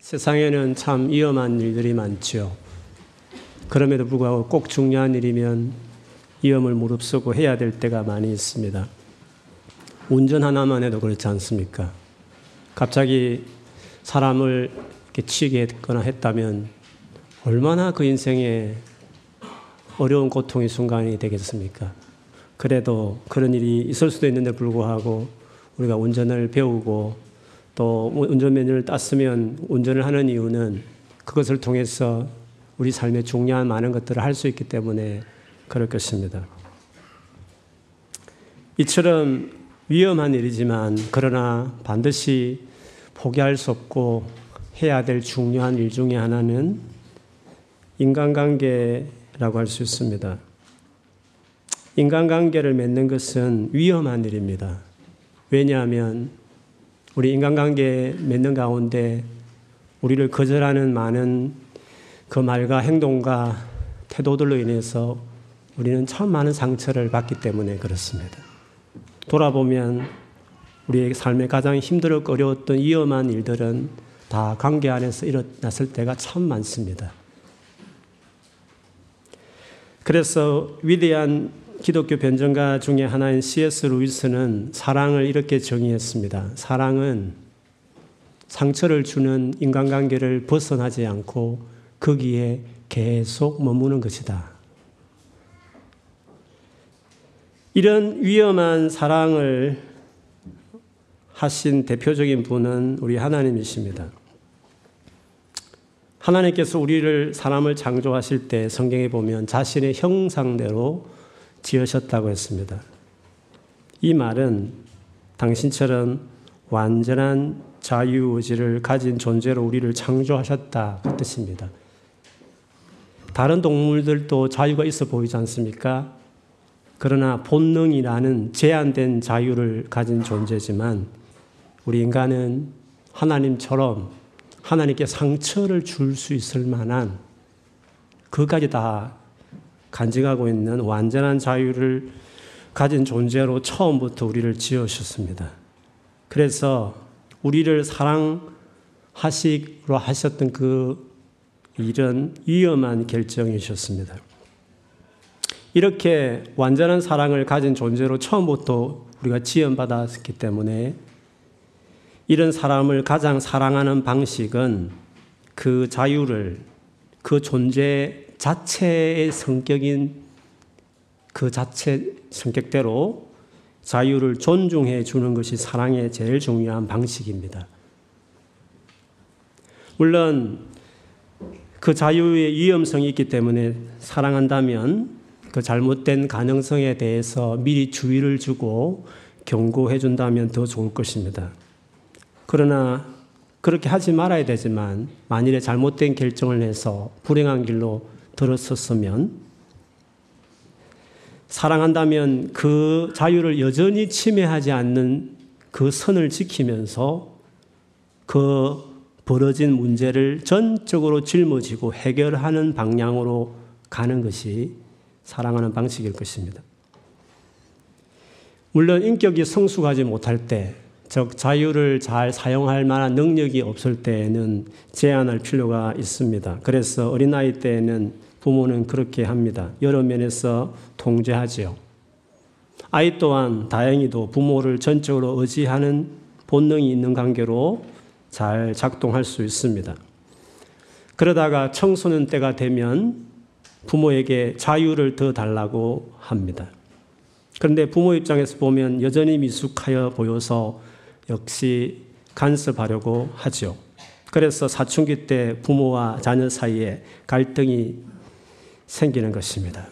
세상에는 참 위험한 일들이 많죠. 그럼에도 불구하고 꼭 중요한 일이면 위험을 무릅쓰고 해야 될 때가 많이 있습니다. 운전 하나만 해도 그렇지 않습니까? 갑자기 사람을 치게 했거나 했다면 얼마나 그 인생에 어려운 고통의 순간이 되겠습니까? 그래도 그런 일이 있을 수도 있는데 불구하고 우리가 운전을 배우고 또 운전면허를 땄으면 운전을 하는 이유는 그것을 통해서 우리 삶의 중요한 많은 것들을 할 수 있기 때문에 그럴 것입니다. 이처럼 위험한 일이지만 그러나 반드시 포기할 수 없고 해야 될 중요한 일 중에 하나는 인간관계라고 할 수 있습니다. 인간관계를 맺는 것은 위험한 일입니다. 왜냐하면 우리 인간관계 맺는 가운데 우리를 거절하는 많은 그 말과 행동과 태도들로 인해서 우리는 참 많은 상처를 받기 때문에 그렇습니다. 돌아보면 우리의 삶에 가장 힘들고 어려웠던 위험한 일들은 다 관계 안에서 일어났을 때가 참 많습니다. 그래서 위대한 기독교 변정가 중에 하나인 C.S. 루이스는 사랑을 이렇게 정의했습니다. 사랑은 상처를 주는 인간관계를 벗어나지 않고 거기에 계속 머무는 것이다. 이런 위험한 사랑을 하신 대표적인 분은 우리 하나님이십니다. 하나님께서 우리를 사람을 창조하실 때 성경에 보면 자신의 형상대로 지으셨다고 했습니다. 이 말은 당신처럼 완전한 자유의지를 가진 존재로 우리를 창조하셨다 그 뜻입니다. 다른 동물들도 자유가 있어 보이지 않습니까? 그러나 본능이라는 제한된 자유를 가진 존재지만 우리 인간은 하나님처럼 하나님께 상처를 줄 수 있을 만한 그까지 다 간직하고 있는 완전한 자유를 가진 존재로 처음부터 우리를 지으셨습니다. 그래서 우리를 사랑하시로 하셨던 그 일은 위험한 결정이셨습니다. 이렇게 완전한 사랑을 가진 존재로 처음부터 우리가 지원받았기 때문에 이런 사람을 가장 사랑하는 방식은 그 자유를 그 존재 자체의 성격인 그 자체 성격대로 자유를 존중해 주는 것이 사랑의 제일 중요한 방식입니다. 물론 그 자유의 위험성이 있기 때문에 사랑한다면 그 잘못된 가능성에 대해서 미리 주의를 주고 경고해 준다면 더 좋을 것입니다. 그러나 그렇게 하지 말아야 되지만 만일에 잘못된 결정을 해서 불행한 길로 들었었으면 사랑한다면 그 자유를 여전히 침해하지 않는 그 선을 지키면서 그 벌어진 문제를 전적으로 짊어지고 해결하는 방향으로 가는 것이 사랑하는 방식일 것입니다. 물론 인격이 성숙하지 못할 때, 즉 자유를 잘 사용할 만한 능력이 없을 때에는 제한할 필요가 있습니다. 그래서 어린아이 때에는 부모는 그렇게 합니다. 여러 면에서 통제하지요. 아이 또한 다행히도 부모를 전적으로 의지하는 본능이 있는 관계로 잘 작동할 수 있습니다. 그러다가 청소년 때가 되면 부모에게 자유를 더 달라고 합니다. 그런데 부모 입장에서 보면 여전히 미숙하여 보여서 역시 간섭하려고 하죠. 그래서 사춘기 때 부모와 자녀 사이에 갈등이 생기는 것입니다.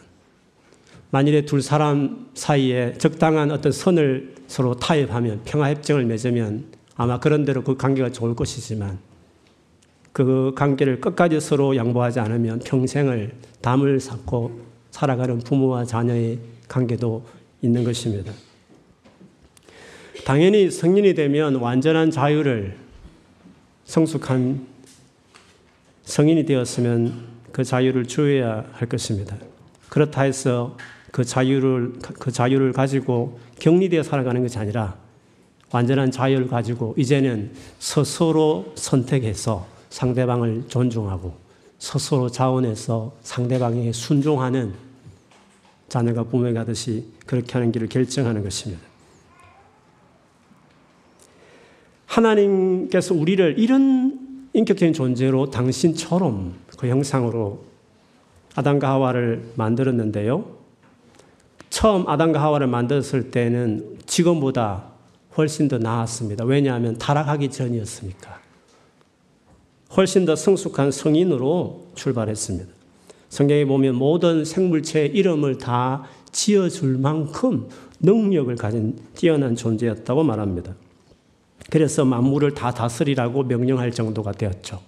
만일에 둘 사람 사이에 적당한 어떤 선을 서로 타협하면 평화협정을 맺으면 아마 그런 대로 그 관계가 좋을 것이지만 그 관계를 끝까지 서로 양보하지 않으면 평생을 담을 쌓고 살아가는 부모와 자녀의 관계도 있는 것입니다. 당연히 성인이 되면 완전한 자유를 성숙한 성인이 되었으면 그 자유를 주어야 할 것입니다. 그렇다 해서 그 자유를 그 자유를 가지고 격리되어 살아가는 것이 아니라 완전한 자유를 가지고 이제는 스스로 선택해서 상대방을 존중하고 스스로 자원해서 상대방에게 순종하는 자녀가 부모에게 하듯이 그렇게 하는 길을 결정하는 것입니다. 하나님께서 우리를 이런 인격적인 존재로 당신처럼 그 형상으로 아담과 하와를 만들었는데요. 처음 아담과 하와를 만들었을 때는 지금보다 훨씬 더 나았습니다. 왜냐하면 타락하기 전이었으니까. 훨씬 더 성숙한 성인으로 출발했습니다. 성경에 보면 모든 생물체의 이름을 다 지어줄 만큼 능력을 가진 뛰어난 존재였다고 말합니다. 그래서 만물을 다 다스리라고 명령할 정도가 되었죠.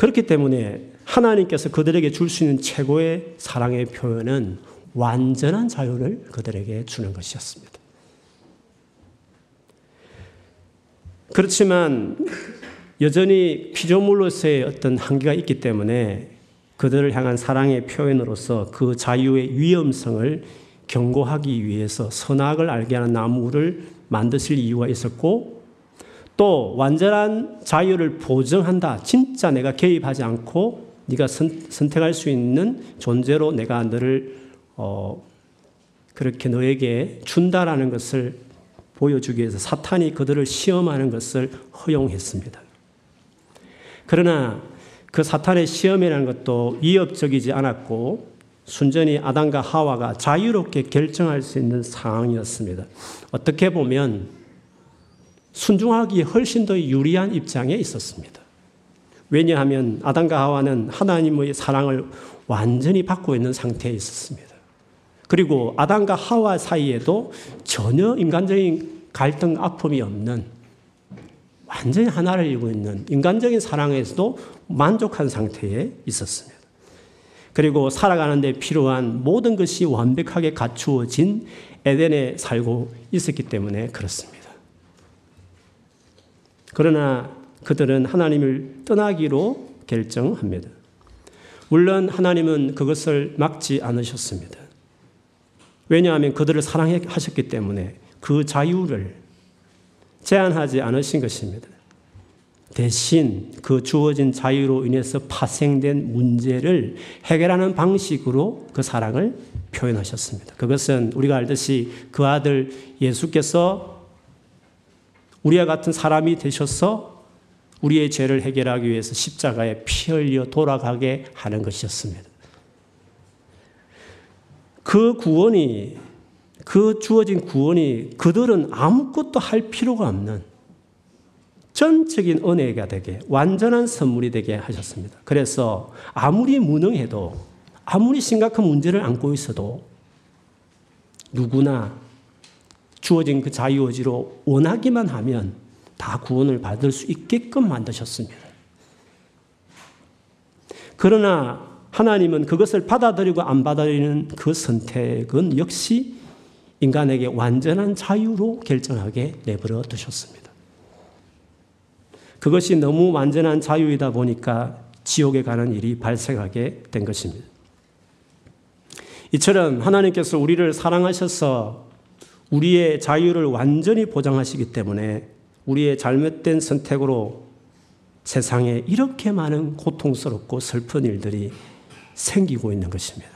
그렇기 때문에 하나님께서 그들에게 줄 수 있는 최고의 사랑의 표현은 완전한 자유를 그들에게 주는 것이었습니다. 그렇지만 여전히 피조물로서의 어떤 한계가 있기 때문에 그들을 향한 사랑의 표현으로서 그 자유의 위험성을 경고하기 위해서 선악을 알게 하는 나무를 만드실 이유가 있었고 또 완전한 자유를 보증한다. 진짜 내가 개입하지 않고 네가 선, 택할 수 있는 존재로 내가 너를 어, 그렇게 너에게 준다라는 것을 보여주기 위해서 사탄이 그들을 시험하는 것을 허용했습니다. 그러나 그 사탄의 시험이라는 것도 위협적이지 않았고 순전히 아담과 하와가 자유롭게 결정할 수 있는 상황이었습니다. 어떻게 보면 순종하기 훨씬 더 유리한 입장에 있었습니다. 왜냐하면 아담과 하와는 하나님의 사랑을 완전히 받고 있는 상태에 있었습니다. 그리고 아담과 하와 사이에도 전혀 인간적인 갈등, 아픔이 없는 완전히 하나를 이루고 있는 인간적인 사랑에서도 만족한 상태에 있었습니다. 그리고 살아가는 데 필요한 모든 것이 완벽하게 갖추어진 에덴에 살고 있었기 때문에 그렇습니다. 그러나 그들은 하나님을 떠나기로 결정합니다. 물론 하나님은 그것을 막지 않으셨습니다. 왜냐하면 그들을 사랑하셨기 때문에 그 자유를 제한하지 않으신 것입니다. 대신 그 주어진 자유로 인해서 파생된 문제를 해결하는 방식으로 그 사랑을 표현하셨습니다. 그것은 우리가 알듯이 그 아들 예수께서 우리와 같은 사람이 되셔서 우리의 죄를 해결하기 위해서 십자가에 피 흘려 돌아가게 하는 것이었습니다. 그 구원이 그 주어진 구원이 그들은 아무것도 할 필요가 없는 전적인 은혜가 되게 완전한 선물이 되게 하셨습니다. 그래서 아무리 무능해도 아무리 심각한 문제를 안고 있어도 누구나 주어진 그 자유의지로 원하기만 하면 다 구원을 받을 수 있게끔 만드셨습니다. 그러나 하나님은 그것을 받아들이고 안 받아들이는 그 선택은 역시 인간에게 완전한 자유로 결정하게 내버려 두셨습니다. 그것이 너무 완전한 자유이다 보니까 지옥에 가는 일이 발생하게 된 것입니다. 이처럼 하나님께서 우리를 사랑하셔서 우리의 자유를 완전히 보장하시기 때문에 우리의 잘못된 선택으로 세상에 이렇게 많은 고통스럽고 슬픈 일들이 생기고 있는 것입니다.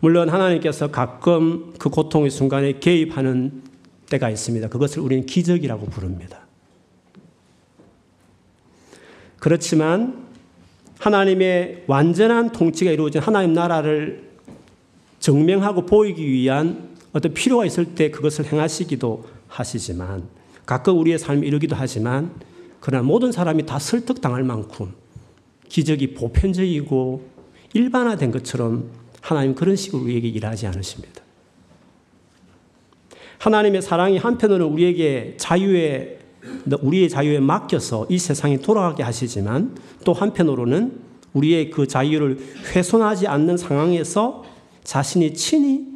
물론 하나님께서 가끔 그 고통의 순간에 개입하는 때가 있습니다. 그것을 우리는 기적이라고 부릅니다. 그렇지만 하나님의 완전한 통치가 이루어진 하나님 나라를 증명하고 보이기 위한 어떤 필요가 있을 때 그것을 행하시기도 하시지만 가끔 우리의 삶이 이르기도 하지만 그러나 모든 사람이 다 설득당할 만큼 기적이 보편적이고 일반화된 것처럼 하나님 그런 식으로 우리에게 일하지 않으십니다. 하나님의 사랑이 한편으로는 우리에게 자유에 우리의 자유에 맡겨서 이 세상이 돌아가게 하시지만 또 한편으로는 우리의 그 자유를 훼손하지 않는 상황에서 자신이 친히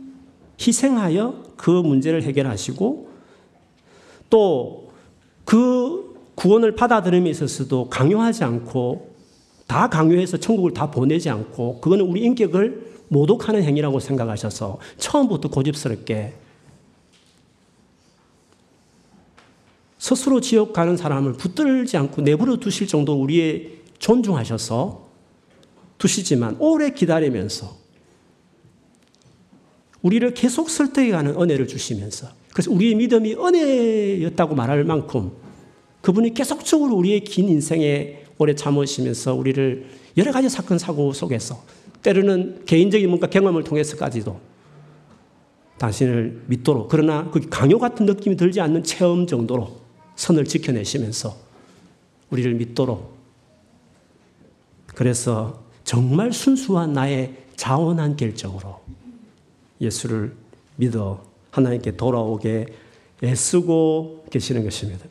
희생하여 그 문제를 해결하시고 또 그 구원을 받아들임에 있어서도 강요하지 않고 다 강요해서 천국을 다 보내지 않고 그거는 우리 인격을 모독하는 행위라고 생각하셔서 처음부터 고집스럽게 스스로 지옥 가는 사람을 붙들지 않고 내버려 두실 정도 우리의 존중하셔서 두시지만 오래 기다리면서 우리를 계속 설득해 가는 은혜를 주시면서 그래서 우리의 믿음이 은혜였다고 말할 만큼 그분이 계속적으로 우리의 긴 인생에 오래 참으시면서 우리를 여러 가지 사건 사고 속에서 때로는 개인적인 뭔가 경험을 통해서까지도 당신을 믿도록 그러나 그 강요 같은 느낌이 들지 않는 체험 정도로 선을 지켜내시면서 우리를 믿도록. 그래서 정말 순수한 나의 자원한 결정으로 예수를 믿어 하나님께 돌아오게 애쓰고 계시는 것입니다.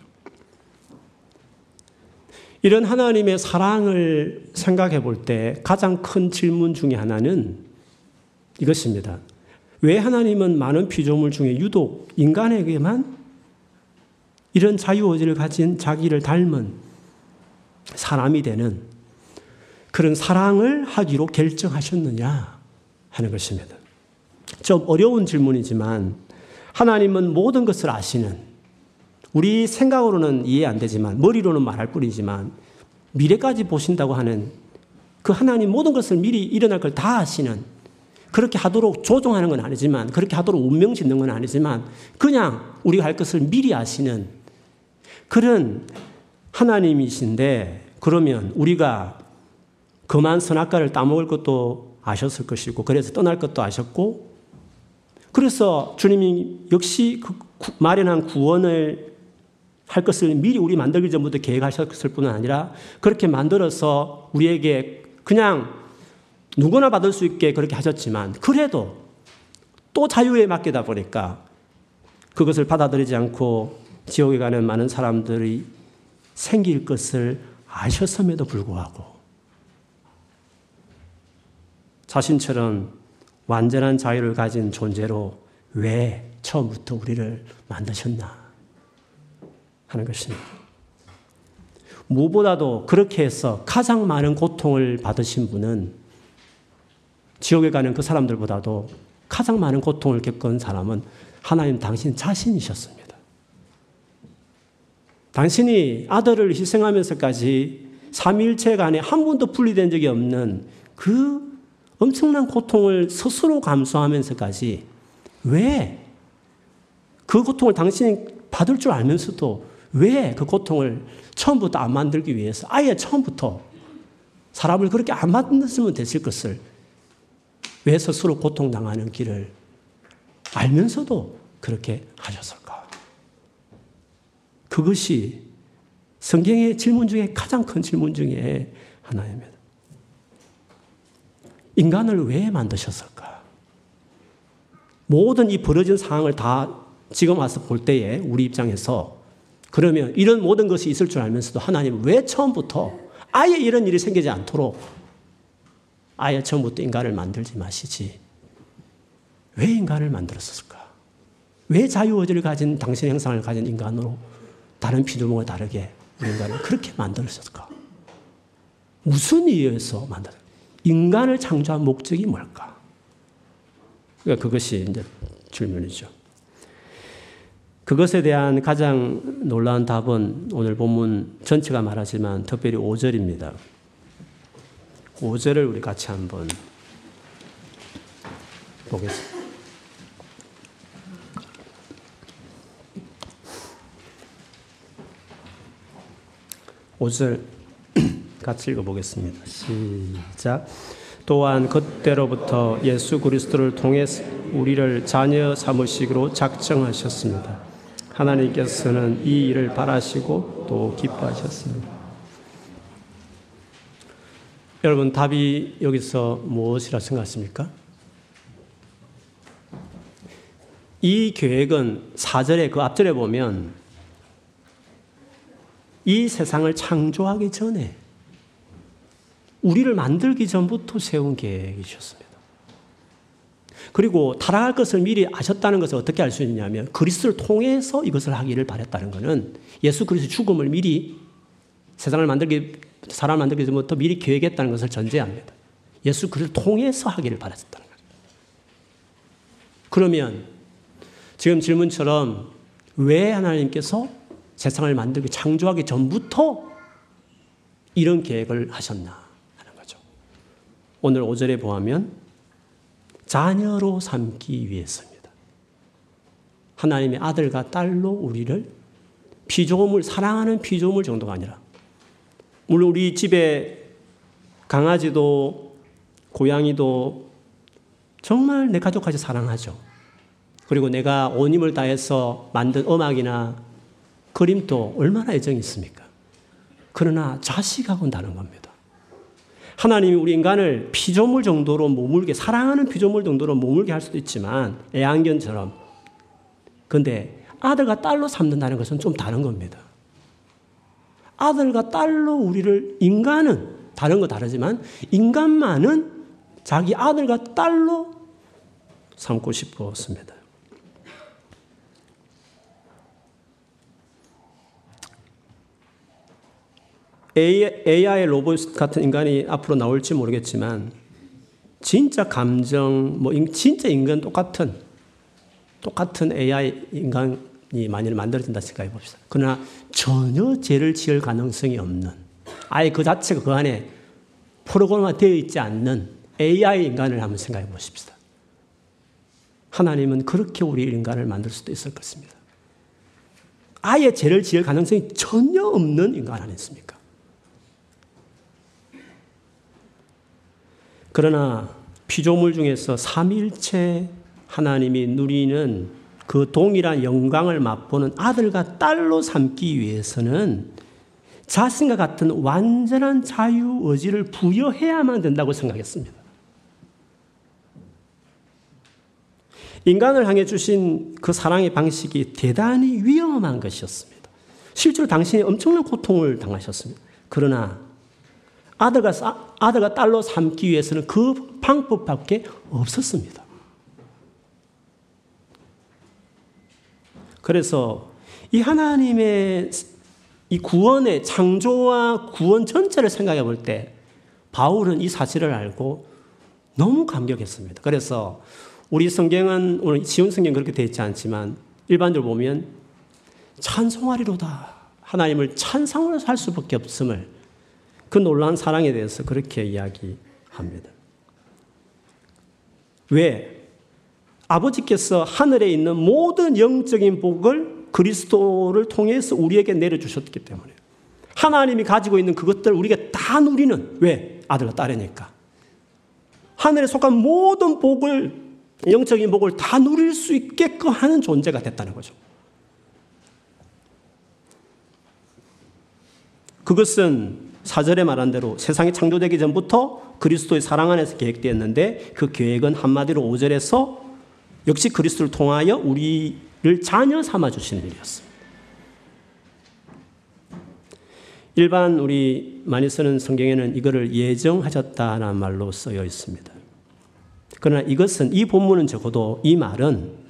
이런 하나님의 사랑을 생각해 볼 때 가장 큰 질문 중에 하나는 이것입니다. 왜 하나님은 많은 피조물 중에 유독 인간에게만 이런 자유의지를 가진 자기를 닮은 사람이 되는 그런 사랑을 하기로 결정하셨느냐 하는 것입니다. 좀 어려운 질문이지만 하나님은 모든 것을 아시는 우리 생각으로는 이해 안 되지만 머리로는 말할 뿐이지만 미래까지 보신다고 하는 그 하나님 모든 것을 미리 일어날 걸 다 아시는 그렇게 하도록 조종하는 건 아니지만 그렇게 하도록 운명 짓는 건 아니지만 그냥 우리가 할 것을 미리 아시는 그런 하나님이신데 그러면 우리가 그만 선악과를 따먹을 것도 아셨을 것이고 그래서 떠날 것도 아셨고 그래서 주님이 역시 그 마련한 구원을 할 것을 미리 우리 만들기 전부터 계획하셨을 뿐 아니라 그렇게 만들어서 우리에게 그냥 누구나 받을 수 있게 그렇게 하셨지만 그래도 또 자유에 맡기다 보니까 그것을 받아들이지 않고 지옥에 가는 많은 사람들이 생길 것을 아셨음에도 불구하고 자신처럼 완전한 자유를 가진 존재로 왜 처음부터 우리를 만드셨나 하는 것입니다. 무보다도 그렇게 해서 가장 많은 고통을 받으신 분은 지옥에 가는 그 사람들보다도 가장 많은 고통을 겪은 사람은 하나님 당신 자신이셨습니다. 당신이 아들을 희생하면서까지 삼일체 간에 한 번도 분리된 적이 없는 그 엄청난 고통을 스스로 감수하면서까지 왜 그 고통을 당신이 받을 줄 알면서도 왜 그 고통을 처음부터 안 만들기 위해서 아예 처음부터 사람을 그렇게 안 만들었으면 됐을 것을 왜 스스로 고통당하는 길을 알면서도 그렇게 하셨을까? 그것이 성경의 질문 중에 가장 큰 질문 중에 하나입니다. 인간을 왜 만드셨을까? 모든 이 벌어진 상황을 다 지금 와서 볼 때에 우리 입장에서 그러면 이런 모든 것이 있을 줄 알면서도 하나님 왜 처음부터 아예 이런 일이 생기지 않도록 아예 처음부터 인간을 만들지 마시지. 왜 인간을 만들었을까? 왜 자유의지를 가진 당신의 형상을 가진 인간으로 다른 피조물과 다르게 인간을 그렇게 만들었을까? 무슨 이유에서 만들었을까? 인간을 창조한 목적이 뭘까? 그러니까 그것이 이제 질문이죠. 그것에 대한 가장 놀라운 답은 오늘 본문 전체가 말하지만 특별히 5절입니다. 5절을 우리 같이 한번 보겠습니다. 5절 같이 읽어보겠습니다. 시작. 또한 그때로부터 예수 그리스도를 통해 우리를 자녀 삼으시기로 작정하셨습니다. 하나님께서는 이 일을 바라시고 또 기뻐하셨습니다. 여러분 답이 여기서 무엇이라 생각하십니까? 이 계획은 4절에 그 앞절에 보면 이 세상을 창조하기 전에 우리를 만들기 전부터 세운 계획이셨습니다. 그리고 타락할 것을 미리 아셨다는 것을 어떻게 알 수 있냐면 그리스도를 통해서 이것을 하기를 바랬다는 것은 예수 그리스도 죽음을 미리 세상을 만들기 사람 만들기 전부터 미리 계획했다는 것을 전제합니다. 예수 그리스도를 통해서 하기를 바랬다는 거죠. 그러면 지금 질문처럼 왜 하나님께서 세상을 만들기 창조하기 전부터 이런 계획을 하셨나. 오늘 5절에 보면 자녀로 삼기 위해서입니다. 하나님의 아들과 딸로 우리를 피조물 사랑하는 피조물 정도가 아니라 물론 우리 집에 강아지도 고양이도 정말 내 가족까지 사랑하죠. 그리고 내가 온 힘을 다해서 만든 음악이나 그림도 얼마나 애정이 있습니까? 그러나 자식하고는 다른 겁니다. 하나님이 우리 인간을 피조물 정도로 머물게, 사랑하는 피조물 정도로 머물게 할 수도 있지만, 애완견처럼. 근데 아들과 딸로 삼는다는 것은 좀 다른 겁니다. 아들과 딸로 우리를, 인간은 다른 거 다르지만, 인간만은 자기 아들과 딸로 삼고 싶었습니다. AI 로봇 같은 인간이 앞으로 나올지 모르겠지만 진짜 감정 뭐 진짜 인간 똑같은 똑같은 AI 인간이 만일 만들어진다 생각해 봅시다. 그러나 전혀 죄를 지을 가능성이 없는 아예 그 자체가 그 안에 프로그램화 되어 있지 않는 AI 인간을 한번 생각해 보십시다. 하나님은 그렇게 우리 인간을 만들 수도 있을 것입니다. 아예 죄를 지을 가능성이 전혀 없는 인간 아니습니까? 그러나 피조물 중에서 삼일체 하나님이 누리는 그 동일한 영광을 맛보는 아들과 딸로 삼기 위해서는 자신과 같은 완전한 자유 의지를 부여해야만 된다고 생각했습니다. 인간을 향해 주신 그 사랑의 방식이 대단히 위험한 것이었습니다. 실제로 당신이 엄청난 고통을 당하셨습니다. 그러나 아들과, 아들과 딸로 삼기 위해서는 그 방법밖에 없었습니다. 그래서 이 하나님의 이 구원의 창조와 구원 전체를 생각해 볼 때 바울은 이 사실을 알고 너무 감격했습니다. 그래서 우리 성경은 오늘 지원 성경 그렇게 되어 있지 않지만 일반적으로 보면 찬송하리로다. 하나님을 찬상으로 살 수밖에 없음을 그 놀라운 사랑에 대해서 그렇게 이야기합니다. 왜? 아버지께서 하늘에 있는 모든 영적인 복을 그리스도를 통해서 우리에게 내려주셨기 때문에 하나님이 가지고 있는 그것들을 우리가 다 누리는 왜? 아들과 딸이니까. 하늘에 속한 모든 복을 영적인 복을 다 누릴 수 있게끔 하는 존재가 됐다는 거죠. 그것은 사절에 말한 대로 세상이 창조되기 전부터 그리스도의 사랑 안에서 계획되었는데 그 계획은 한마디로 5절에서 역시 그리스도를 통하여 우리를 자녀 삼아 주시는 일이었습니다. 일반 우리 많이 쓰는 성경에는 이거를 예정하셨다는 말로 쓰여 있습니다. 그러나 이것은 이 본문은 적어도 이 말은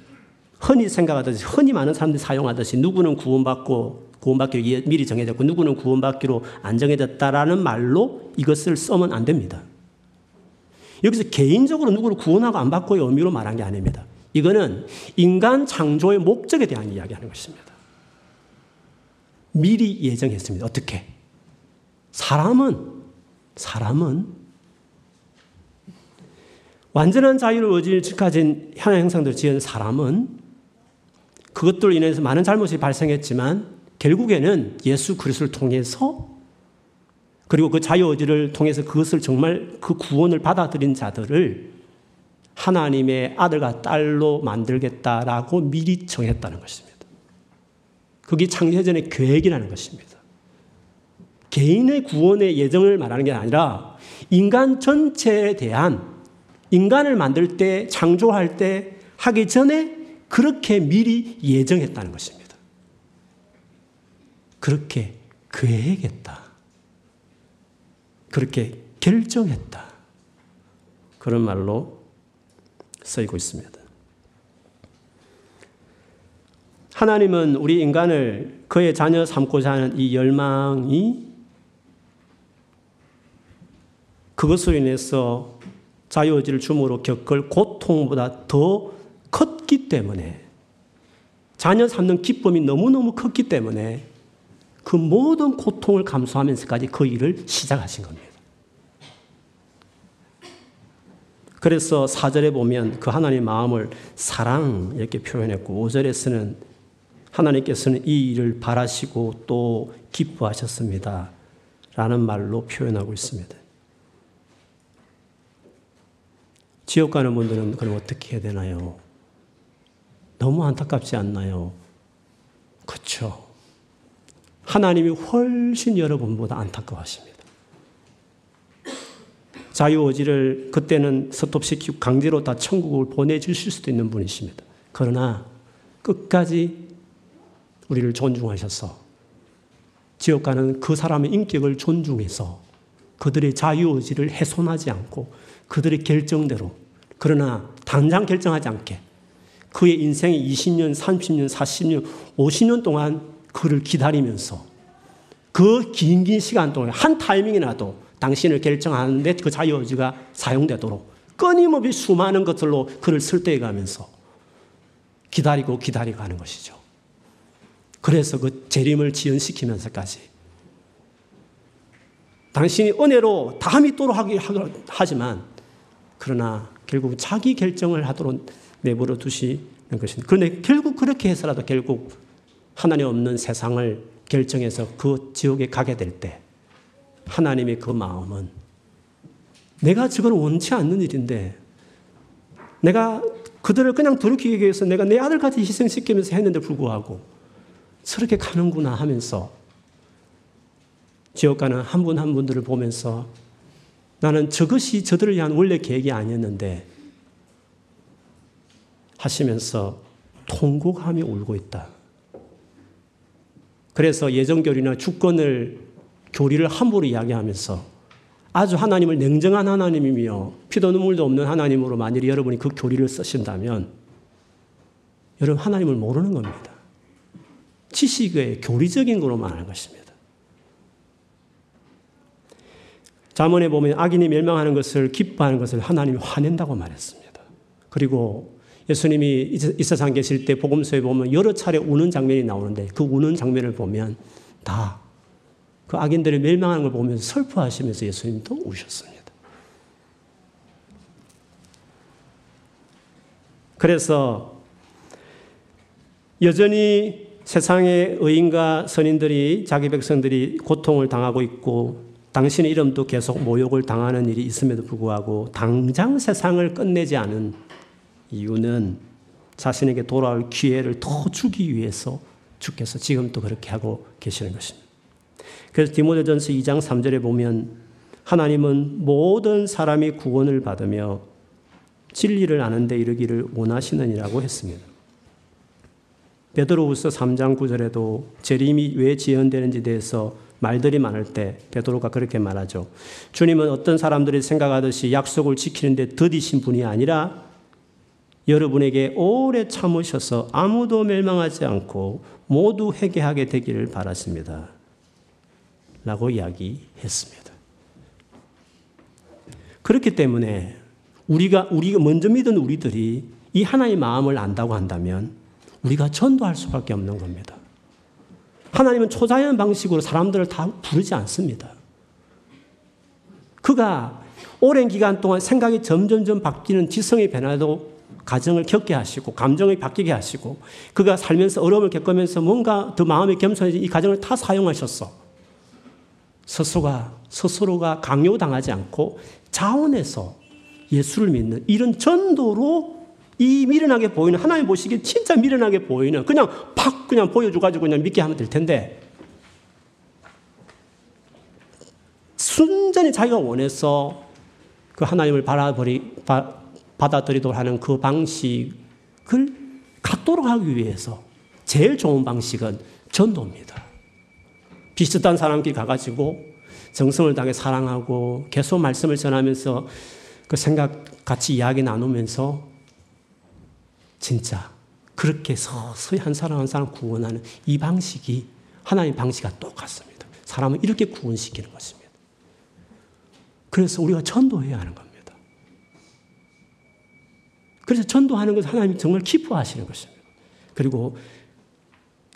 흔히 생각하듯이 흔히 많은 사람들이 사용하듯이 누구는 구원받고 구원받기로 미리 정해졌고 누구는 구원받기로 안 정해졌다라는 말로 이것을 써면 안 됩니다. 여기서 개인적으로 누구를 구원하고 안 받고의 의미로 말한 게 아닙니다. 이거는 인간 창조의 목적에 대한 이야기하는 것입니다. 미리 예정했습니다. 어떻게? 사람은 사람은 완전한 자유를 의지를 가진 현행 형상들 지은 사람은 그것들로 인해서 많은 잘못이 발생했지만 결국에는 예수 그리스도를 통해서 그리고 그 자유 의지를 통해서 그것을 정말 그 구원을 받아들인 자들을 하나님의 아들과 딸로 만들겠다라고 미리 정했다는 것입니다. 그게 창세전의 계획이라는 것입니다. 개인의 구원의 예정을 말하는 게 아니라 인간 전체에 대한 인간을 만들 때, 창조할 때 하기 전에 그렇게 미리 예정했다는 것입니다. 그렇게 계획했다. 그렇게 결정했다. 그런 말로 쓰이고 있습니다. 하나님은 우리 인간을 그의 자녀 삼고자 하는 이 열망이 그것으로 인해서 자유의지를 주므로 겪을 고통보다 더 컸기 때문에 자녀 삼는 기쁨이 너무너무 컸기 때문에 그 모든 고통을 감수하면서까지 그 일을 시작하신 겁니다. 그래서 4절에 보면 그 하나님의 마음을 사랑 이렇게 표현했고 5절에서는 하나님께서는 이 일을 바라시고 또 기뻐하셨습니다. 라는 말로 표현하고 있습니다. 지옥 가는 분들은 그럼 어떻게 해야 되나요? 너무 안타깝지 않나요? 그렇죠. 하나님이 훨씬 여러분보다 안타까워하십니다. 자유의지를 그때는 스톱시키고 강제로 다 천국을 보내주실 수도 있는 분이십니다. 그러나 끝까지 우리를 존중하셔서 지옥 가는 그 사람의 인격을 존중해서 그들의 자유의지를 훼손하지 않고 그들의 결정대로 그러나 당장 결정하지 않게 그의 인생의 20년, 30년, 40년, 50년 동안 그를 기다리면서 그 긴 긴 시간 동안 한 타이밍이라도 당신을 결정하는데 그 자유 의지가 사용되도록 끊임없이 수많은 것들로 그를 설득해 가면서 기다리고 기다리고 하는 것이죠. 그래서 그 재림을 지연시키면서까지 당신이 은혜로 다 믿도록 하기 하지만 그러나 결국 자기 결정을 하도록 내버려 두시는 것입니다. 그런데 결국 그렇게 해서라도 결국 하나님 없는 세상을 결정해서 그 지옥에 가게 될 때 하나님의 그 마음은 내가 저걸 원치 않는 일인데 내가 그들을 그냥 돌이키기 위해서 내가 내 아들까지 희생시키면서 했는데 불구하고 저렇게 가는구나 하면서 지옥 가는 한 분 한 분들을 보면서 나는 저것이 저들을 위한 원래 계획이 아니었는데 하시면서 통곡하며 울고 있다. 그래서 예정교리나 주권을 교리를 함부로 이야기하면서 아주 하나님을 냉정한 하나님이며 피도 눈물도 없는 하나님으로 만일 여러분이 그 교리를 쓰신다면 여러분 하나님을 모르는 겁니다. 지식의 교리적인 거로만 하는 것입니다. 자문에 보면 악인이 멸망하는 것을 기뻐하는 것을 하나님이 화낸다고 말했습니다. 그리고 예수님이 이 세상 계실 때 복음서에 보면 여러 차례 우는 장면이 나오는데 그 우는 장면을 보면 다 그 악인들이 멸망하는 걸 보면서 슬퍼하시면서 예수님도 우셨습니다. 그래서 여전히 세상의 의인과 선인들이 자기 백성들이 고통을 당하고 있고 당신의 이름도 계속 모욕을 당하는 일이 있음에도 불구하고 당장 세상을 끝내지 않은 이유는 자신에게 돌아올 기회를 더 주기 위해서 주께서 지금도 그렇게 하고 계시는 것입니다. 그래서 디모데전서 2장 3절에 보면 하나님은 모든 사람이 구원을 받으며 진리를 아는 데 이르기를 원하시느니라고 했습니다. 베드로후서 3장 9절에도 재림이 왜 지연되는지 대해서 말들이 많을 때 베드로가 그렇게 말하죠. 주님은 어떤 사람들이 생각하듯이 약속을 지키는데 더디신 분이 아니라 여러분에게 오래 참으셔서 아무도 멸망하지 않고 모두 회개하게 되기를 바랐습니다. 라고 이야기했습니다. 그렇기 때문에 우리가, 우리가 먼저 믿은 우리들이 이 하나님의 마음을 안다고 한다면 우리가 전도할 수밖에 없는 겁니다. 하나님은 초자연 방식으로 사람들을 다 부르지 않습니다. 그가 오랜 기간 동안 생각이 점점점 바뀌는 지성의 변화도 가정을 겪게 하시고 감정이 바뀌게 하시고 그가 살면서 어려움을 겪으면서 뭔가 더 마음이 겸손해진 이 가정을 다 사용하셨어. 스스로가, 스스로가 강요당하지 않고 자원해서 예수를 믿는 이런 전도로 이 미련하게 보이는 하나님 보시기에 진짜 미련하게 보이는 그냥 팍 그냥 보여줘가지고 그냥 믿게 하면 될 텐데 순전히 자기가 원해서 그 하나님을 받아버리, 받아들이도록 하는 그 방식을 갖도록 하기 위해서 제일 좋은 방식은 전도입니다. 비슷한 사람끼리 가가지고 정성을 다해 사랑하고 계속 말씀을 전하면서 그 생각 같이 이야기 나누면서 진짜 그렇게 서서히 한 사람 한 사람 구원하는 이 방식이 하나님 방식과 똑같습니다. 사람을 이렇게 구원시키는 것입니다. 그래서 우리가 전도해야 하는 겁니다. 그래서 전도하는 것을 하나님이 정말 기뻐하시는 것입니다. 그리고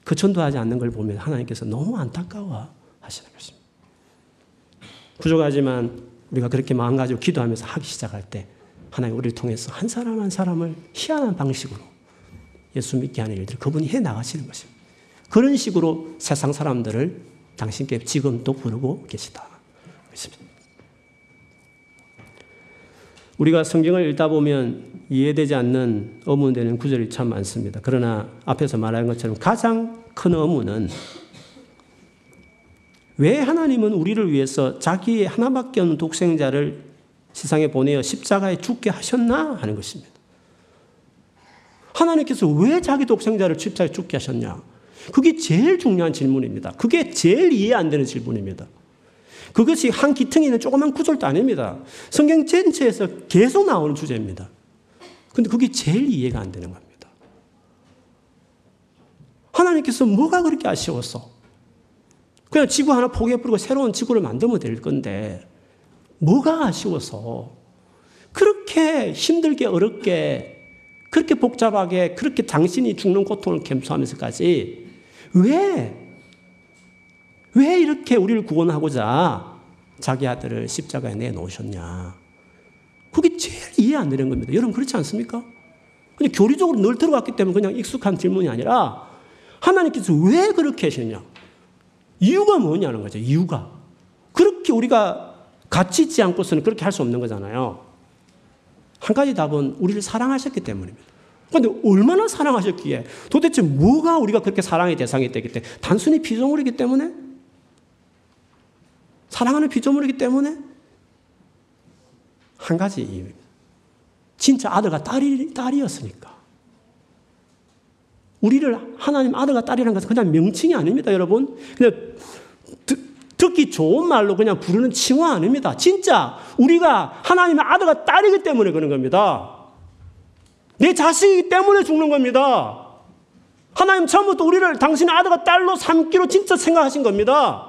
그 전도하지 않는 걸 보면 하나님께서 너무 안타까워 하시는 것입니다. 부족하지만 우리가 그렇게 마음 가지고 기도하면서 하기 시작할 때 하나님 우리를 통해서 한 사람 한 사람을 희한한 방식으로 예수 믿게 하는 일들을 그분이 해 나가시는 것입니다. 그런 식으로 세상 사람들을 당신께 지금도 부르고 계시다. 그렇습니다. 우리가 성경을 읽다 보면 이해되지 않는 의문되는 구절이 참 많습니다. 그러나 앞에서 말한 것처럼 가장 큰 의문은 왜 하나님은 우리를 위해서 자기의 하나밖에 없는 독생자를 세상에 보내어 십자가에 죽게 하셨나 하는 것입니다. 하나님께서 왜 자기 독생자를 십자가에 죽게 하셨냐? 그게 제일 중요한 질문입니다. 그게 제일 이해 안 되는 질문입니다. 그것이 한 기퉁에 있는 조그만 구절도 아닙니다. 성경 전체에서 계속 나오는 주제입니다. 근데 그게 제일 이해가 안 되는 겁니다. 하나님께서 뭐가 그렇게 아쉬웠어? 그냥 지구 하나 포기해버리고 새로운 지구를 만들면 될 건데, 뭐가 아쉬워서 그렇게 힘들게 어렵게 그렇게 복잡하게 그렇게 당신이 죽는 고통을 감수하면서까지 왜, 왜 이렇게 우리를 구원하고자 자기 아들을 십자가에 내놓으셨냐. 그게 제일 이해 안 되는 겁니다. 여러분 그렇지 않습니까? 그냥 교리적으로 늘 들어왔기 때문에 그냥 익숙한 질문이 아니라 하나님께서 왜 그렇게 하셨냐. 이유가 뭐냐는 거죠. 이유가. 그렇게 우리가 가치 있지 않고서는 그렇게 할 수 없는 거잖아요. 한 가지 답은 우리를 사랑하셨기 때문입니다. 그런데 얼마나 사랑하셨기에 도대체 뭐가 우리가 그렇게 사랑의 대상이 되기 때문에 단순히 피조물이기 때문에 사랑하는 피조물이기 때문에 한 가지. 진짜 아들과 딸이, 딸이었으니까. 우리를 하나님 아들과 딸이라는 것은 그냥 명칭이 아닙니다, 여러분. 그냥 듣 기 좋은 말로 그냥 부르는 칭호 아닙니다. 진짜 우리가 하나님의 아들과 딸이기 때문에 그런 겁니다. 내 자식이기 때문에 죽는 겁니다. 하나님 처음부터 우리를 당신의 아들과 딸로 삼기로 진짜 생각하신 겁니다.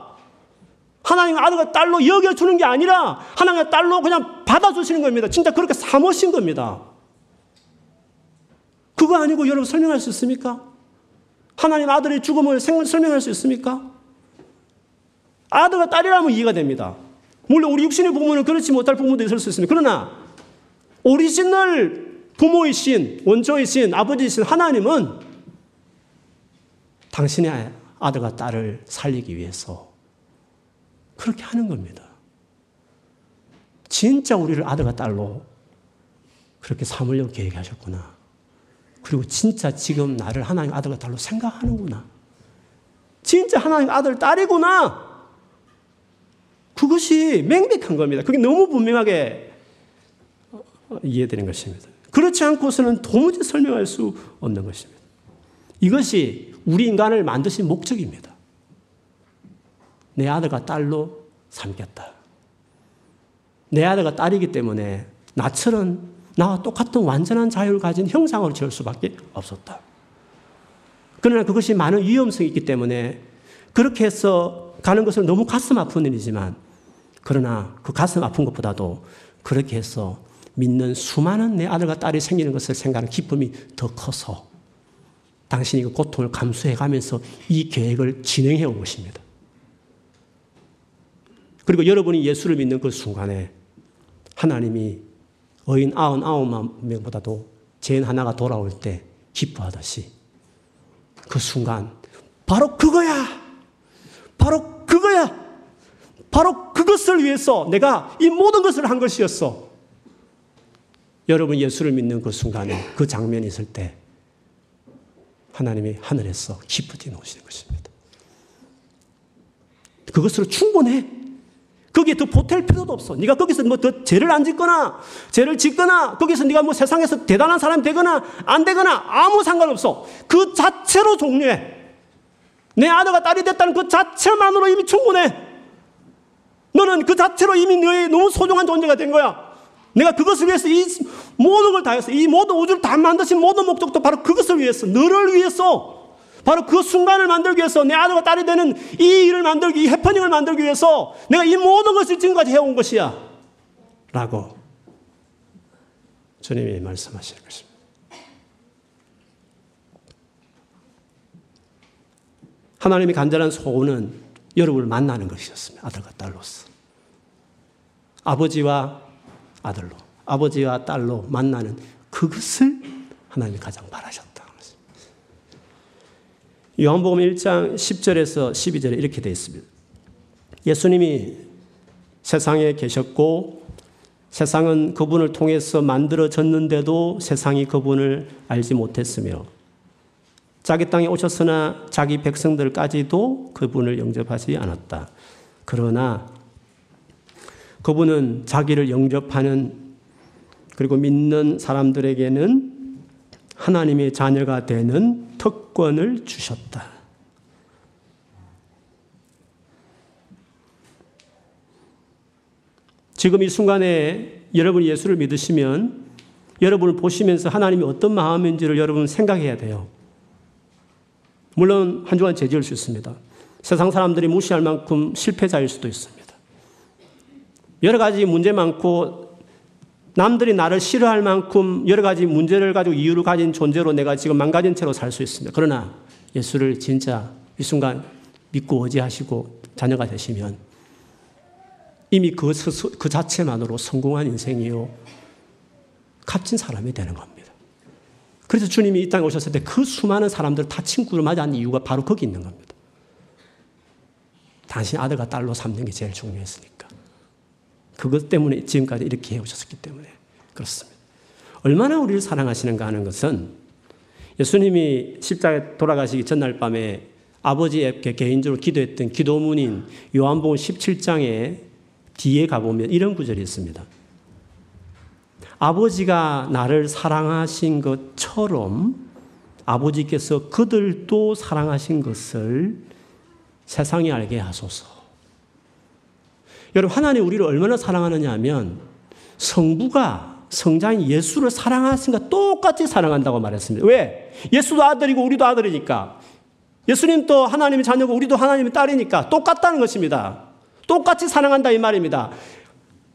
하나님 아들과 딸로 여겨주는 게 아니라 하나님의 딸로 그냥 받아주시는 겁니다. 진짜 그렇게 삼으신 겁니다. 그거 아니고 여러분 설명할 수 있습니까? 하나님 아들의 죽음을 설명할 수 있습니까? 아들과 딸이라면 이해가 됩니다. 물론 우리 육신의 부모는 그렇지 못할 부모도 있을 수 있습니다. 그러나 오리지널 부모이신 원조이신 아버지이신 하나님은 당신의 아들과 딸을 살리기 위해서 그렇게 하는 겁니다. 진짜 우리를 아들과 딸로 그렇게 삼으려고 계획하셨구나. 그리고 진짜 지금 나를 하나님 아들과 딸로 생각하는구나. 진짜 하나님 아들, 딸이구나. 그것이 맹백한 겁니다. 그게 너무 분명하게 이해되는 것입니다. 그렇지 않고서는 도무지 설명할 수 없는 것입니다. 이것이 우리 인간을 만드신 목적입니다. 내 아들과 딸로 삼겠다. 내 아들과 딸이기 때문에 나처럼 나와 똑같은 완전한 자유를 가진 형상으로 지을 수밖에 없었다. 그러나 그것이 많은 위험성이 있기 때문에 그렇게 해서 가는 것은 너무 가슴 아픈 일이지만 그러나 그 가슴 아픈 것보다도 그렇게 해서 믿는 수많은 내 아들과 딸이 생기는 것을 생각하는 기쁨이 더 커서 당신이 그 고통을 감수해 가면서 이 계획을 진행해 온 것입니다. 그리고 여러분이 예수를 믿는 그 순간에 하나님이 어인 아흔 아홉 명보다도 죄인 하나가 돌아올 때 기뻐하듯이 그 순간 바로 그거야! 바로 그거야! 바로 그것을 위해서 내가 이 모든 것을 한 것이었어. 여러분 예수를 믿는 그 순간에 그 장면이 있을 때 하나님이 하늘에서 기쁘게 놓으시는 것입니다. 그것으로 충분해. 거기에 더 보탤 필요도 없어. 네가 거기서 뭐 더 죄를 안 짓거나 죄를 짓거나 거기서 네가 뭐 세상에서 대단한 사람이 되거나 안 되거나 아무 상관없어. 그 자체로 종료해. 내 아들과 딸이 됐다는 그 자체만으로 이미 충분해. 너는 그 자체로 이미 너의 너무 소중한 존재가 된 거야. 내가 그것을 위해서 이 모든 걸 다했어. 이 모든 우주를 다 만드신 모든 목적도 바로 그것을 위해서, 너를 위해서, 바로 그 순간을 만들기 위해서, 내 아들과 딸이 되는 이 일을 만들기, 이 해퍼닝을 만들기 위해서 내가 이 모든 것을 지금까지 해온 것이야. 라고 주님이 말씀하시는 것입니다. 하나님의 간절한 소원은 여러분을 만나는 것이었습니다. 아들과 딸로서. 아버지와 아들로, 아버지와 딸로 만나는 그것을 하나님이 가장 바라셨다. 요한복음 1장 10절에서 12절에 이렇게 되어 있습니다. 예수님이 세상에 계셨고 세상은 그분을 통해서 만들어졌는데도 세상이 그분을 알지 못했으며 자기 땅에 오셨으나 자기 백성들까지도 그분을 영접하지 않았다. 그러나 그분은 자기를 영접하는 그리고 믿는 사람들에게는 하나님의 자녀가 되는 특권을 주셨다. 지금 이 순간에 여러분이 예수를 믿으시면 여러분을 보시면서 하나님이 어떤 마음인지를 여러분 생각해야 돼요. 물론 한 주간 죄지을 수 있습니다. 세상 사람들이 무시할 만큼 실패자일 수도 있습니다. 여러 가지 문제 많고 남들이 나를 싫어할 만큼 여러 가지 문제를 가지고 이유를 가진 존재로 내가 지금 망가진 채로 살 수 있습니다. 그러나 예수를 진짜 이 순간 믿고 의지하시고 자녀가 되시면 이미 그, 그 자체만으로 성공한 인생이요. 값진 사람이 되는 겁니다. 그래서 주님이 이 땅에 오셨을 때 그 수많은 사람들 다 친구를 맞이한 이유가 바로 거기 있는 겁니다. 당신 아들과 딸로 삼는 게 제일 중요했으니까. 그것 때문에 지금까지 이렇게 해오셨기 때문에 그렇습니다. 얼마나 우리를 사랑하시는가 하는 것은 예수님이 십자가에 돌아가시기 전날 밤에 아버지에게 개인적으로 기도했던 기도문인 요한복음 17장에 뒤에 가보면 이런 구절이 있습니다. 아버지가 나를 사랑하신 것처럼 아버지께서 그들도 사랑하신 것을 세상이 알게 하소서. 여러분, 하나님 우리를 얼마나 사랑하느냐 하면 성부가 성장인 예수를 사랑하신가 똑같이 사랑한다고 말했습니다. 왜? 예수도 아들이고 우리도 아들이니까. 예수님도 하나님의 자녀고 우리도 하나님의 딸이니까 똑같다는 것입니다. 똑같이 사랑한다 이 말입니다.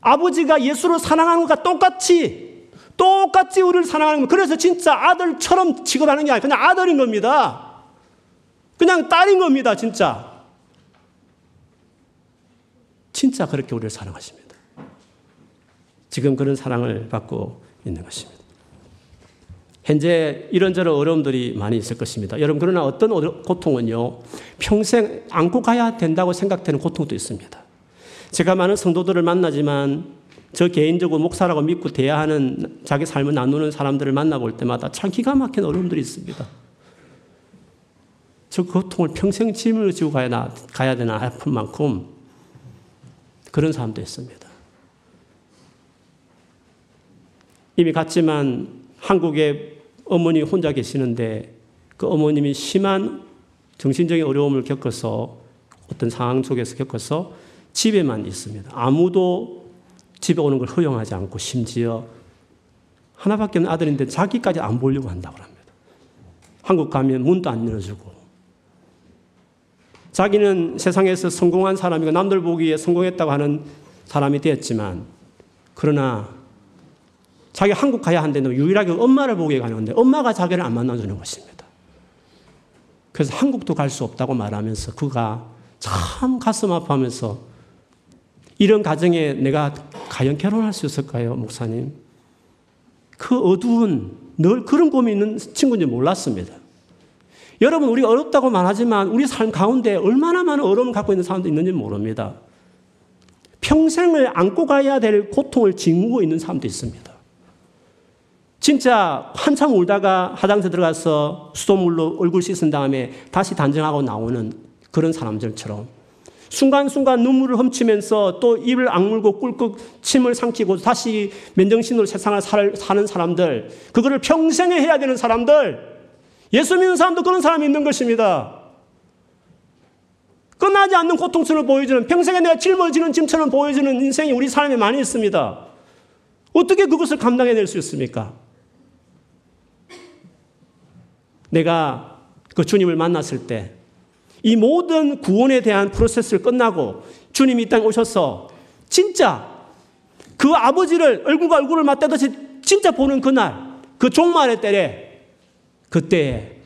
아버지가 예수를 사랑하는 것과 똑같이 똑같이 우리를 사랑하는 것. 그래서 진짜 아들처럼 취급하는 게 아니라 그냥 아들인 겁니다. 그냥 딸인 겁니다, 진짜. 진짜 그렇게 우리를 사랑하십니다. 지금 그런 사랑을 받고 있는 것입니다. 현재 이런저런 어려움들이 많이 있을 것입니다. 여러분, 그러나 어떤 고통은요, 평생 안고 가야 된다고 생각되는 고통도 있습니다. 제가 많은 성도들을 만나지만 저 개인적으로 목사라고 믿고 대야 하는 자기 삶을 나누는 사람들을 만나볼 때마다 참 기가 막힌 어려움들이 있습니다. 저 고통을 평생 짐을 지고 가야, 가야 되나 아픈 만큼 그런 사람도 있습니다. 이미 갔지만 한국에 어머니 혼자 계시는데 그 어머님이 심한 정신적인 어려움을 겪어서 어떤 상황 속에서 겪어서 집에만 있습니다. 아무도 집에 오는 걸 허용하지 않고 심지어 하나밖에 없는 아들인데 자기까지 안 보려고 한다고 합니다. 한국 가면 문도 안 열어주고 자기는 세상에서 성공한 사람이고 남들 보기에 성공했다고 하는 사람이 되었지만 그러나 자기 한국 가야 한다는 유일하게 엄마를 보게 가는데 엄마가 자기를 안 만나주는 것입니다. 그래서 한국도 갈 수 없다고 말하면서 그가 참 가슴 아파하면서 이런 가정에 내가 과연 결혼할 수 있을까요, 목사님? 그 어두운 늘 그런 고민이 있는 친구인지 몰랐습니다. 여러분, 우리 어렵다고 말하지만 우리 삶 가운데 얼마나 많은 어려움을 갖고 있는 사람도 있는지 모릅니다. 평생을 안고 가야 될 고통을 짊고 있는 사람도 있습니다. 진짜 한참 울다가 화장실 들어가서 수돗물로 얼굴 씻은 다음에 다시 단정하고 나오는 그런 사람들처럼 순간순간 눈물을 훔치면서 또 입을 악물고 꿀꺽 침을 삼키고 다시 맨정신으로 세상을 사는 사람들, 그거를 평생에 해야 되는 사람들, 예수 믿는 사람도 그런 사람이 있는 것입니다. 끝나지 않는 고통스러움을 보여주는 평생에 내가 짊어지는 짐처럼 보여주는 인생이 우리 삶에 많이 있습니다. 어떻게 그것을 감당해낼 수 있습니까? 내가 그 주님을 만났을 때 이 모든 구원에 대한 프로세스를 끝나고 주님이 이 땅에 오셔서 진짜 그 아버지를 얼굴과 얼굴을 맞대듯이 진짜 보는 그날 그 종말의 때에 그때에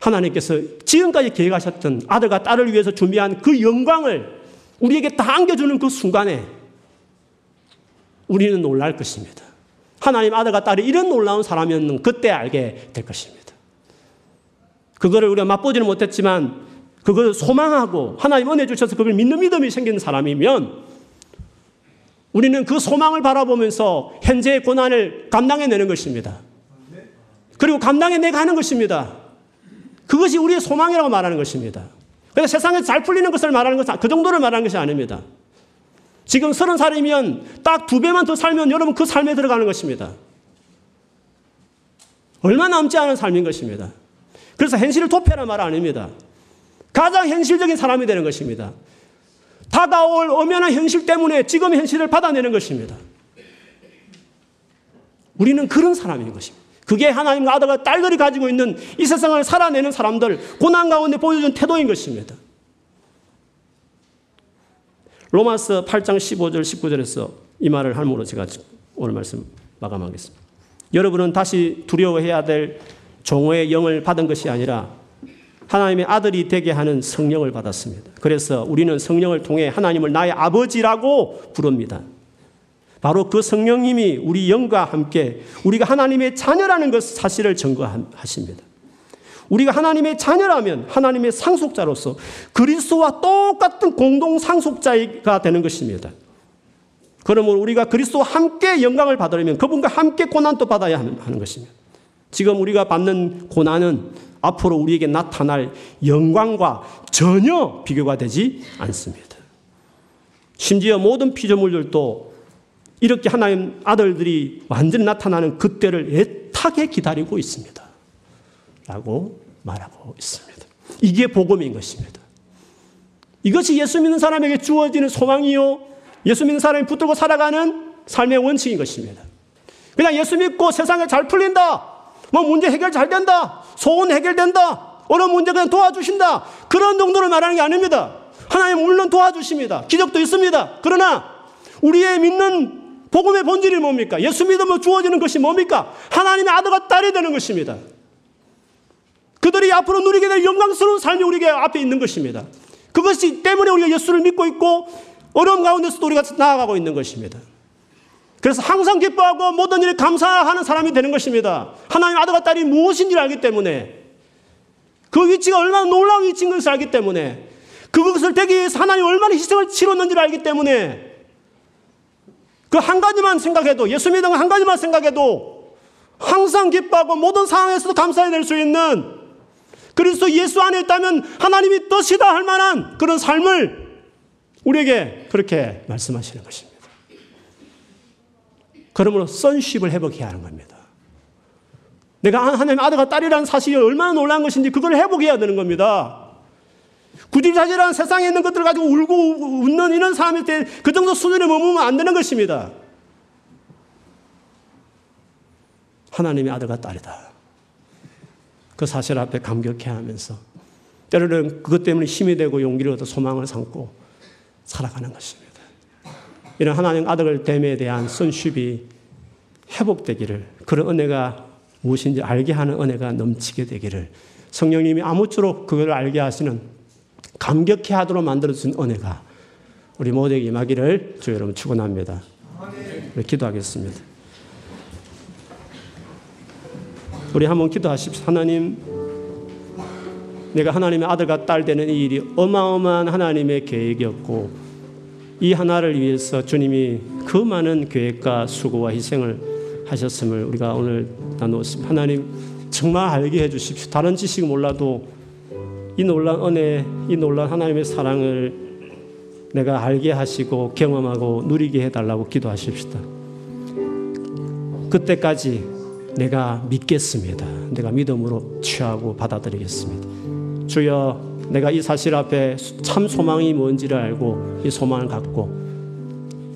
하나님께서 지금까지 계획하셨던 아들과 딸을 위해서 준비한 그 영광을 우리에게 다 안겨주는 그 순간에 우리는 놀랄 것입니다. 하나님 아들과 딸이 이런 놀라운 사람이었는 그때 알게 될 것입니다. 그거를 우리가 맛보지는 못했지만 그걸 소망하고 하나님 은혜 주셔서 그걸 믿는 믿음이 생긴 사람이면 우리는 그 소망을 바라보면서 현재의 고난을 감당해내는 것입니다. 그리고 감당해 내 가는 것입니다. 그것이 우리의 소망이라고 말하는 것입니다. 그래서 세상에 잘 풀리는 것을 말하는 것은 그 정도를 말하는 것이 아닙니다. 지금 서른 살이면 딱 두 배만 더 살면 여러분 그 삶에 들어가는 것입니다. 얼마 남지 않은 삶인 것입니다. 그래서 현실을 도피하는 말 아닙니다. 가장 현실적인 사람이 되는 것입니다. 다가올 엄연한 현실 때문에 지금 현실을 받아내는 것입니다. 우리는 그런 사람인 것입니다. 그게 하나님과 아들과 딸들이 가지고 있는 이 세상을 살아내는 사람들, 고난 가운데 보여준 태도인 것입니다. 로마서 8장 15절, 19절에서 이 말을 할므로 제가 오늘 말씀 마감하겠습니다. 여러분은 다시 두려워해야 될 종의 영을 받은 것이 아니라 하나님의 아들이 되게 하는 성령을 받았습니다. 그래서 우리는 성령을 통해 하나님을 나의 아버지라고 부릅니다. 바로 그 성령님이 우리 영과 함께 우리가 하나님의 자녀라는 것 사실을 증거하십니다. 우리가 하나님의 자녀라면 하나님의 상속자로서 그리스도와 똑같은 공동 상속자가 되는 것입니다. 그러므로 우리가 그리스도와 함께 영광을 받으려면 그분과 함께 고난도 받아야 하는 것입니다. 지금 우리가 받는 고난은 앞으로 우리에게 나타날 영광과 전혀 비교가 되지 않습니다. 심지어 모든 피조물들도 이렇게 하나님 아들들이 완전히 나타나는 그때를 애타게 기다리고 있습니다. 라고 말하고 있습니다. 이게 복음인 것입니다. 이것이 예수 믿는 사람에게 주어지는 소망이요. 예수 믿는 사람이 붙들고 살아가는 삶의 원칙인 것입니다. 그냥 예수 믿고 세상에 잘 풀린다. 뭐 문제 해결 잘 된다. 소원 해결된다. 어느 문제 그냥 도와주신다. 그런 정도를 말하는 게 아닙니다. 하나님 물론 도와주십니다. 기적도 있습니다. 그러나 우리의 믿는 복음의 본질이 뭡니까? 예수 믿으면 주어지는 것이 뭡니까? 하나님의 아들과 딸이 되는 것입니다. 그들이 앞으로 누리게 될 영광스러운 삶이 우리에게 앞에 있는 것입니다. 그것이 때문에 우리가 예수를 믿고 있고 어려움 가운데서도 우리가 나아가고 있는 것입니다. 그래서 항상 기뻐하고 모든 일에 감사하는 사람이 되는 것입니다. 하나님 아들과 딸이 무엇인지를 알기 때문에 그 위치가 얼마나 놀라운 위치인 것을 알기 때문에 그것을 되기 위해서 하나님 얼마나 희생을 치렀는지를 알기 때문에 그 한 가지만 생각해도 예수 믿는 한 가지만 생각해도 항상 기뻐하고 모든 상황에서도 감사해낼 수 있는 그리스도 예수 안에 있다면 하나님이 뜻이다 할 만한 그런 삶을 우리에게 그렇게 말씀하시는 것입니다. 그러므로 선십을 회복해야 하는 겁니다. 내가 하나님의 아들과 딸이라는 사실이 얼마나 놀라운 것인지 그걸 회복해야 되는 겁니다. 구집자질한 세상에 있는 것들을 가지고 울고 웃는 이런 사람일 때 그 정도 수준에 머무면 안 되는 것입니다. 하나님의 아들과 딸이다. 그 사실 앞에 감격해 하면서 때로는 그것 때문에 힘이 되고 용기를 얻어 소망을 삼고 살아가는 것입니다. 이런 하나님 아들 됨에 대한 손쉽이 회복되기를 그런 은혜가 무엇인지 알게 하는 은혜가 넘치게 되기를 성령님이 아무쪼록 그걸 알게 하시는 감격해 하도록 만들어준 은혜가 우리 모두에게 임하기를 주 여러분 축원합니다. 기도하겠습니다. 우리 한번 기도하십시오. 하나님, 내가 하나님의 아들과 딸 되는 이 일이 어마어마한 하나님의 계획이었고 이 하나를 위해서 주님이 그 많은 계획과 수고와 희생을 하셨음을 우리가 오늘 나누었습니다. 하나님 정말 알게 해주십시오. 다른 지식 몰라도 이 놀란 은혜, 이 놀란 하나님의 사랑을 내가 알게 하시고 경험하고 누리게 해달라고 기도하십시다. 그때까지 내가 믿겠습니다. 내가 믿음으로 취하고 받아들이겠습니다. 주여 내가 이 사실 앞에 참 소망이 뭔지를 알고 이 소망을 갖고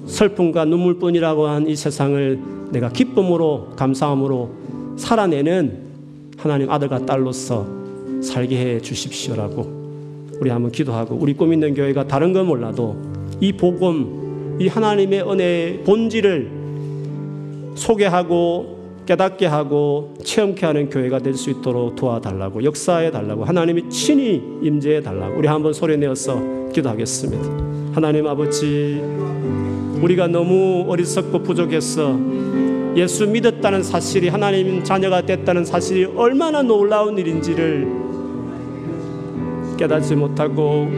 슬픔과 눈물뿐이라고 한 이 세상을 내가 기쁨으로 감사함으로 살아내는 하나님 아들과 딸로서 살게 해 주십시오라고 우리 한번 기도하고 우리 꿈 있는 교회가 다른 건 몰라도 이 복음 이 하나님의 은혜의 본질을 소개하고 깨닫게 하고 체험케 하는 교회가 될 수 있도록 도와달라고 역사해 달라고 하나님이 친히 임재해 달라고 우리 한번 소리 내어서 기도하겠습니다. 하나님 아버지 우리가 너무 어리석고 부족했어 예수 믿었다는 사실이 하나님 자녀가 됐다는 사실이 얼마나 놀라운 일인지를 깨닫지 못하고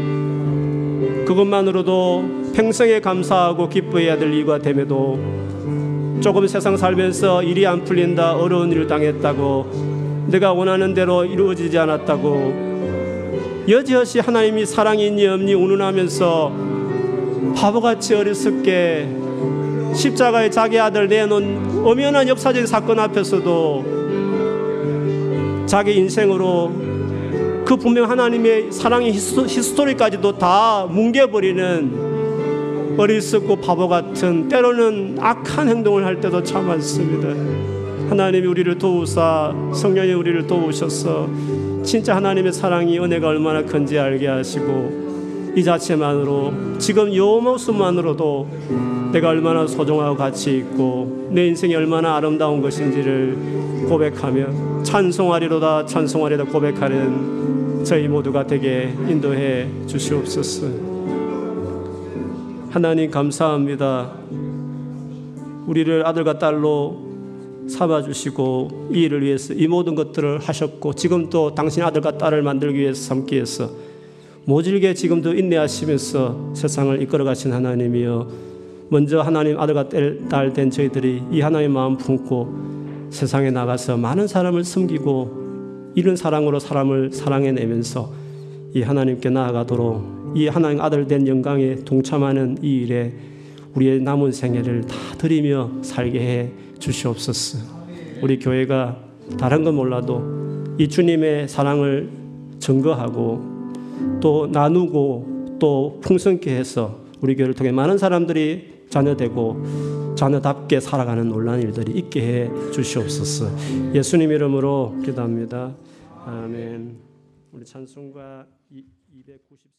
그것만으로도 평생에 감사하고 기뻐해야 될 이유가 됨에도 조금 세상 살면서 일이 안 풀린다 어려운 일을 당했다고 내가 원하는 대로 이루어지지 않았다고 여지없이 하나님이 사랑이 있니 없니 운운하면서 바보같이 어리석게 십자가에 자기 아들 내놓은 엄연한 역사적인 사건 앞에서도 자기 인생으로 그 분명 하나님의 사랑의 히스토, 리까지도다 뭉개버리는 어리석고 바보 같은 때로는 악한 행동을 할 때도 참 많습니다. 하나님이 우리를 도우사 성령이 우리를 도우셔서 진짜 하나님의 사랑이 은혜가 얼마나 큰지 알게 하시고 이 자체만으로 지금 요 모습만으로도 내가 얼마나 소중하고 가치 있고 내 인생이 얼마나 아름다운 것인지를 고백하며 찬송하리로다 찬송하리로다 고백하는 저희 모두가 되게 인도해 주시옵소서. 하나님 감사합니다. 우리를 아들과 딸로 삼아 주시고 이 일을 위해서 이 모든 것들을 하셨고 지금 또 당신 아들과 딸을 만들기 위해서 삼기 위해서 모질게 지금도 인내하시면서 세상을 이끌어 가신 하나님이여 먼저 하나님 아들과 딸 된 저희들이 이 하나님의 마음 품고 세상에 나가서 많은 사람을 섬기고 이런 사랑으로 사람을 사랑해내면서 이 하나님께 나아가도록 이 하나님 아들 된 영광에 동참하는 이 일에 우리의 남은 생애를 다 드리며 살게 해 주시옵소서. 우리 교회가 다른 건 몰라도 이 주님의 사랑을 증거하고 또 나누고 또 풍성케 해서 우리 교회를 통해 많은 사람들이 자녀되고 자녀답게 살아가는 놀라운 일들이 있게 해 주시옵소서. 예수님 이름으로 기도합니다. 아멘. 우리 찬송가 294장